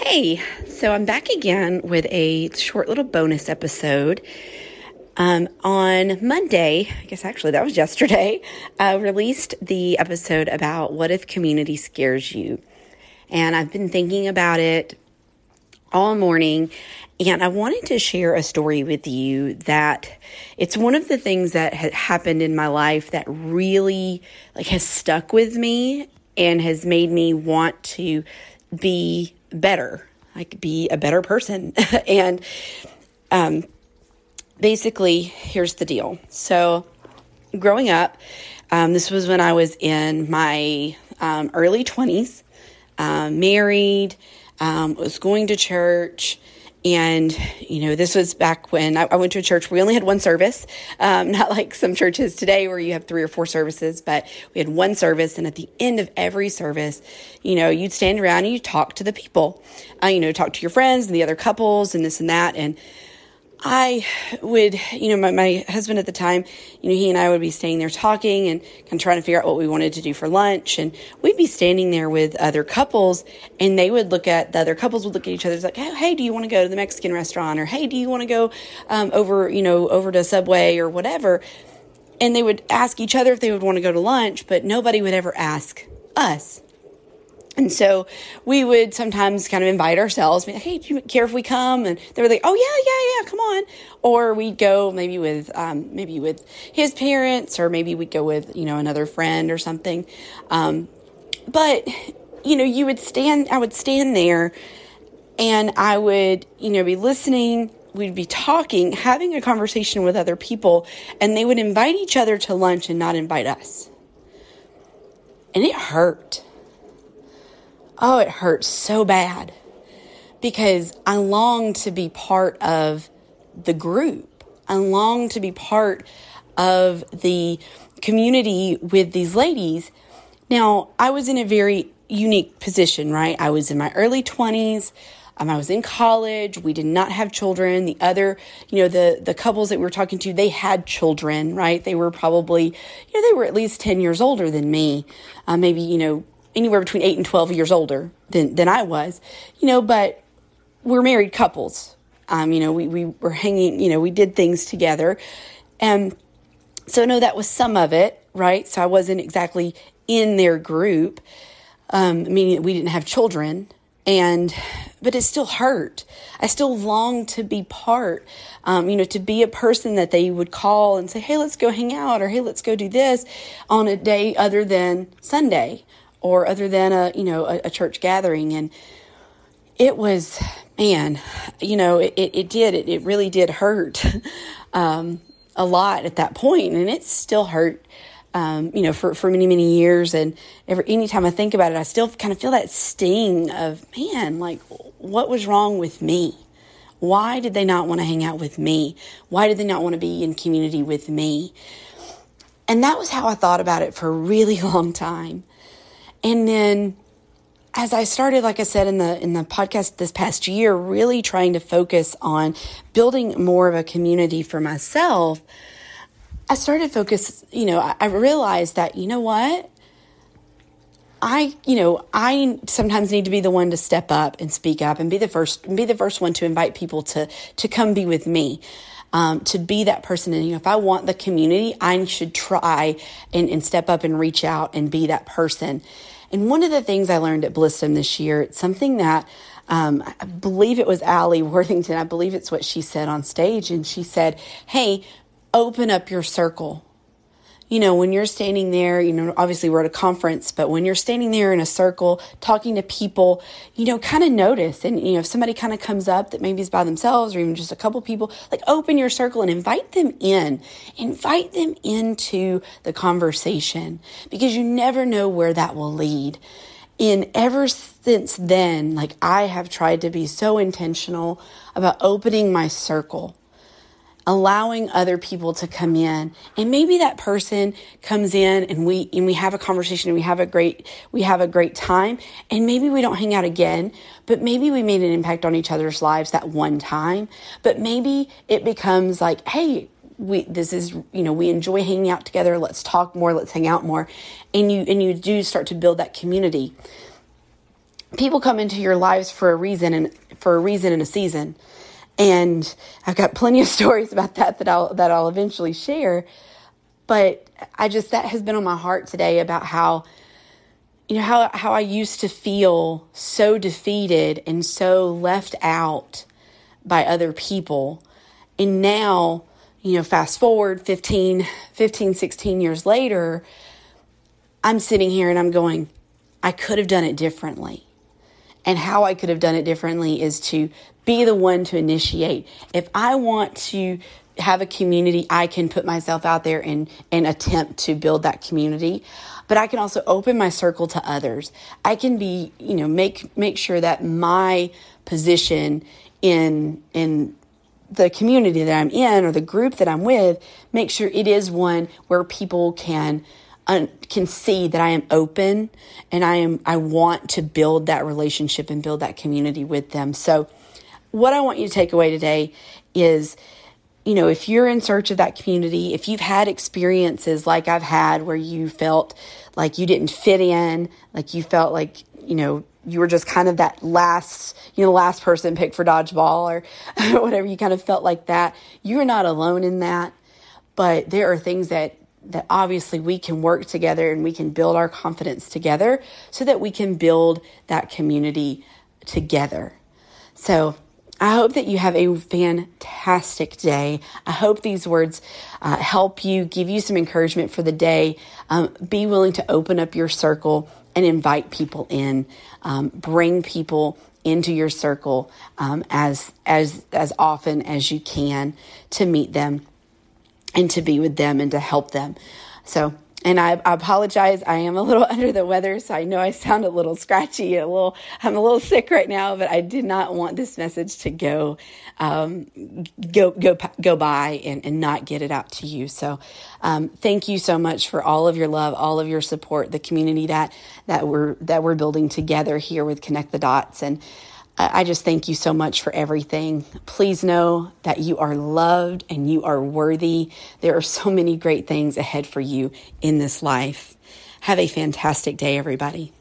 Hey, so I'm back again with a short little bonus episode. Um, on Monday, I guess actually that was yesterday, I released the episode about what if community scares you. And I've been thinking about it all morning and I wanted to share a story with you that it's one of the things that had happened in my life that really like has stuck with me and has made me want to be better, like be a better person. and um, basically, here's the deal. So, growing up, um, this was when I was in my um, early 20s, um, married, um, was going to church. And, you know, this was back when I, I went to a church. We only had one service, um, not like some churches today where you have three or four services, but we had one service. And at the end of every service, you know, you'd stand around and you'd talk to the people, uh, you know, talk to your friends and the other couples and this and that. And, I would, you know, my, my husband at the time, you know, he and I would be staying there talking and kind of trying to figure out what we wanted to do for lunch. And we'd be standing there with other couples and they would look at, the other couples would look at each other like, hey, do you want to go to the Mexican restaurant? Or hey, do you want to go um, over, you know, over to Subway or whatever? And they would ask each other if they would want to go to lunch, but nobody would ever ask us. And so we would sometimes kind of invite ourselves, be like, hey, do you care if we come? And they were like, oh, yeah, yeah, yeah, come on. Or we'd go maybe with, um, maybe with his parents, or maybe we'd go with, you know, another friend or something. Um, but, you know, you would stand, I would stand there and I would, you know, be listening. We'd be talking, having a conversation with other people, and they would invite each other to lunch and not invite us. And it hurt oh, it hurts so bad because I long to be part of the group. I long to be part of the community with these ladies. Now, I was in a very unique position, right? I was in my early 20s. Um, I was in college. We did not have children. The other, you know, the the couples that we were talking to, they had children, right? They were probably, you know, they were at least ten years older than me, uh, maybe, you know, anywhere between eight and 12 years older than, than I was, you know, but we're married couples. Um, you know, we, we were hanging, you know, we did things together. And so, no, that was some of it, right? So I wasn't exactly in their group, um, meaning we didn't have children. And, but it still hurt. I still long to be part, um, you know, to be a person that they would call and say, hey, let's go hang out or hey, let's go do this on a day other than Sunday or other than a you know a, a church gathering. And it was man you know it, it, it did it, it really did hurt um, a lot at that point and it still hurt um, you know for, for many many years. And every anytime i think about it i still kind of feel that sting of man like what was wrong with me? Why did they not want to hang out with me? Why did they not want to be in community with me? And that was how i thought about it for a really long time and then as I started, like I said in the in the podcast this past year, really trying to focus on building more of a community for myself, I started focus. You know, I, I realized that you know what, I you know I sometimes need to be the one to step up and speak up and be the first be the first one to invite people to to come be with me um, to be that person. And you know, if I want the community, I should try and, and step up and reach out and be that person. And one of the things I learned at Blissdom this year, it's something that um, I believe it was Alli Worthington. I believe it's what she said on stage. And she said, Hey, open up your circle you know, when you're standing there, you know, obviously we're at a conference, but when you're standing there in a circle talking to people, you know, kind of notice. And, you know, if somebody kind of comes up that maybe is by themselves or even just a couple people, like open your circle and invite them in. Invite them into the conversation because you never know where that will lead. And ever since then, like I have tried to be so intentional about opening my circle allowing other people to come in. And maybe that person comes in and we and we have a conversation and we have a great we have a great time and maybe we don't hang out again but maybe we made an impact on each other's lives that one time. But maybe it becomes like hey we this is you know we enjoy hanging out together. Let's talk more. Let's hang out more. And you and you do start to build that community. People come into your lives for a reason and for a reason and a season. And I've got plenty of stories about that that I'll that I'll eventually share. But I just that has been on my heart today about how you know how how I used to feel so defeated and so left out by other people. And now, you know, fast forward 15 15 16 years later, I'm sitting here and I'm going, I could have done it differently. And how I could have done it differently is to be the one to initiate. If I want to have a community, I can put myself out there and, and attempt to build that community. But I can also open my circle to others. I can be, you know, make make sure that my position in in the community that I'm in or the group that I'm with, make sure it is one where people can can see that I am open and I am I want to build that relationship and build that community with them. So what I want you to take away today is you know, if you're in search of that community, if you've had experiences like I've had where you felt like you didn't fit in, like you felt like, you know, you were just kind of that last, you know, last person picked for dodgeball or whatever, you kind of felt like that. You're not alone in that, but there are things that that obviously we can work together and we can build our confidence together so that we can build that community together. So I hope that you have a fantastic day. I hope these words uh, help you, give you some encouragement for the day. Um, be willing to open up your circle and invite people in. Um, bring people into your circle um, as as as often as you can to meet them and to be with them and to help them. So, and I, I, apologize. I am a little under the weather, so I know I sound a little scratchy, a little. I'm a little sick right now, but I did not want this message to go, um, go, go, go by and, and not get it out to you. So, um, thank you so much for all of your love, all of your support, the community that that we're that we're building together here with Connect the Dots, and I just thank you so much for everything. Please know that you are loved and you are worthy. There are so many great things ahead for you in this life. Have a fantastic day, everybody.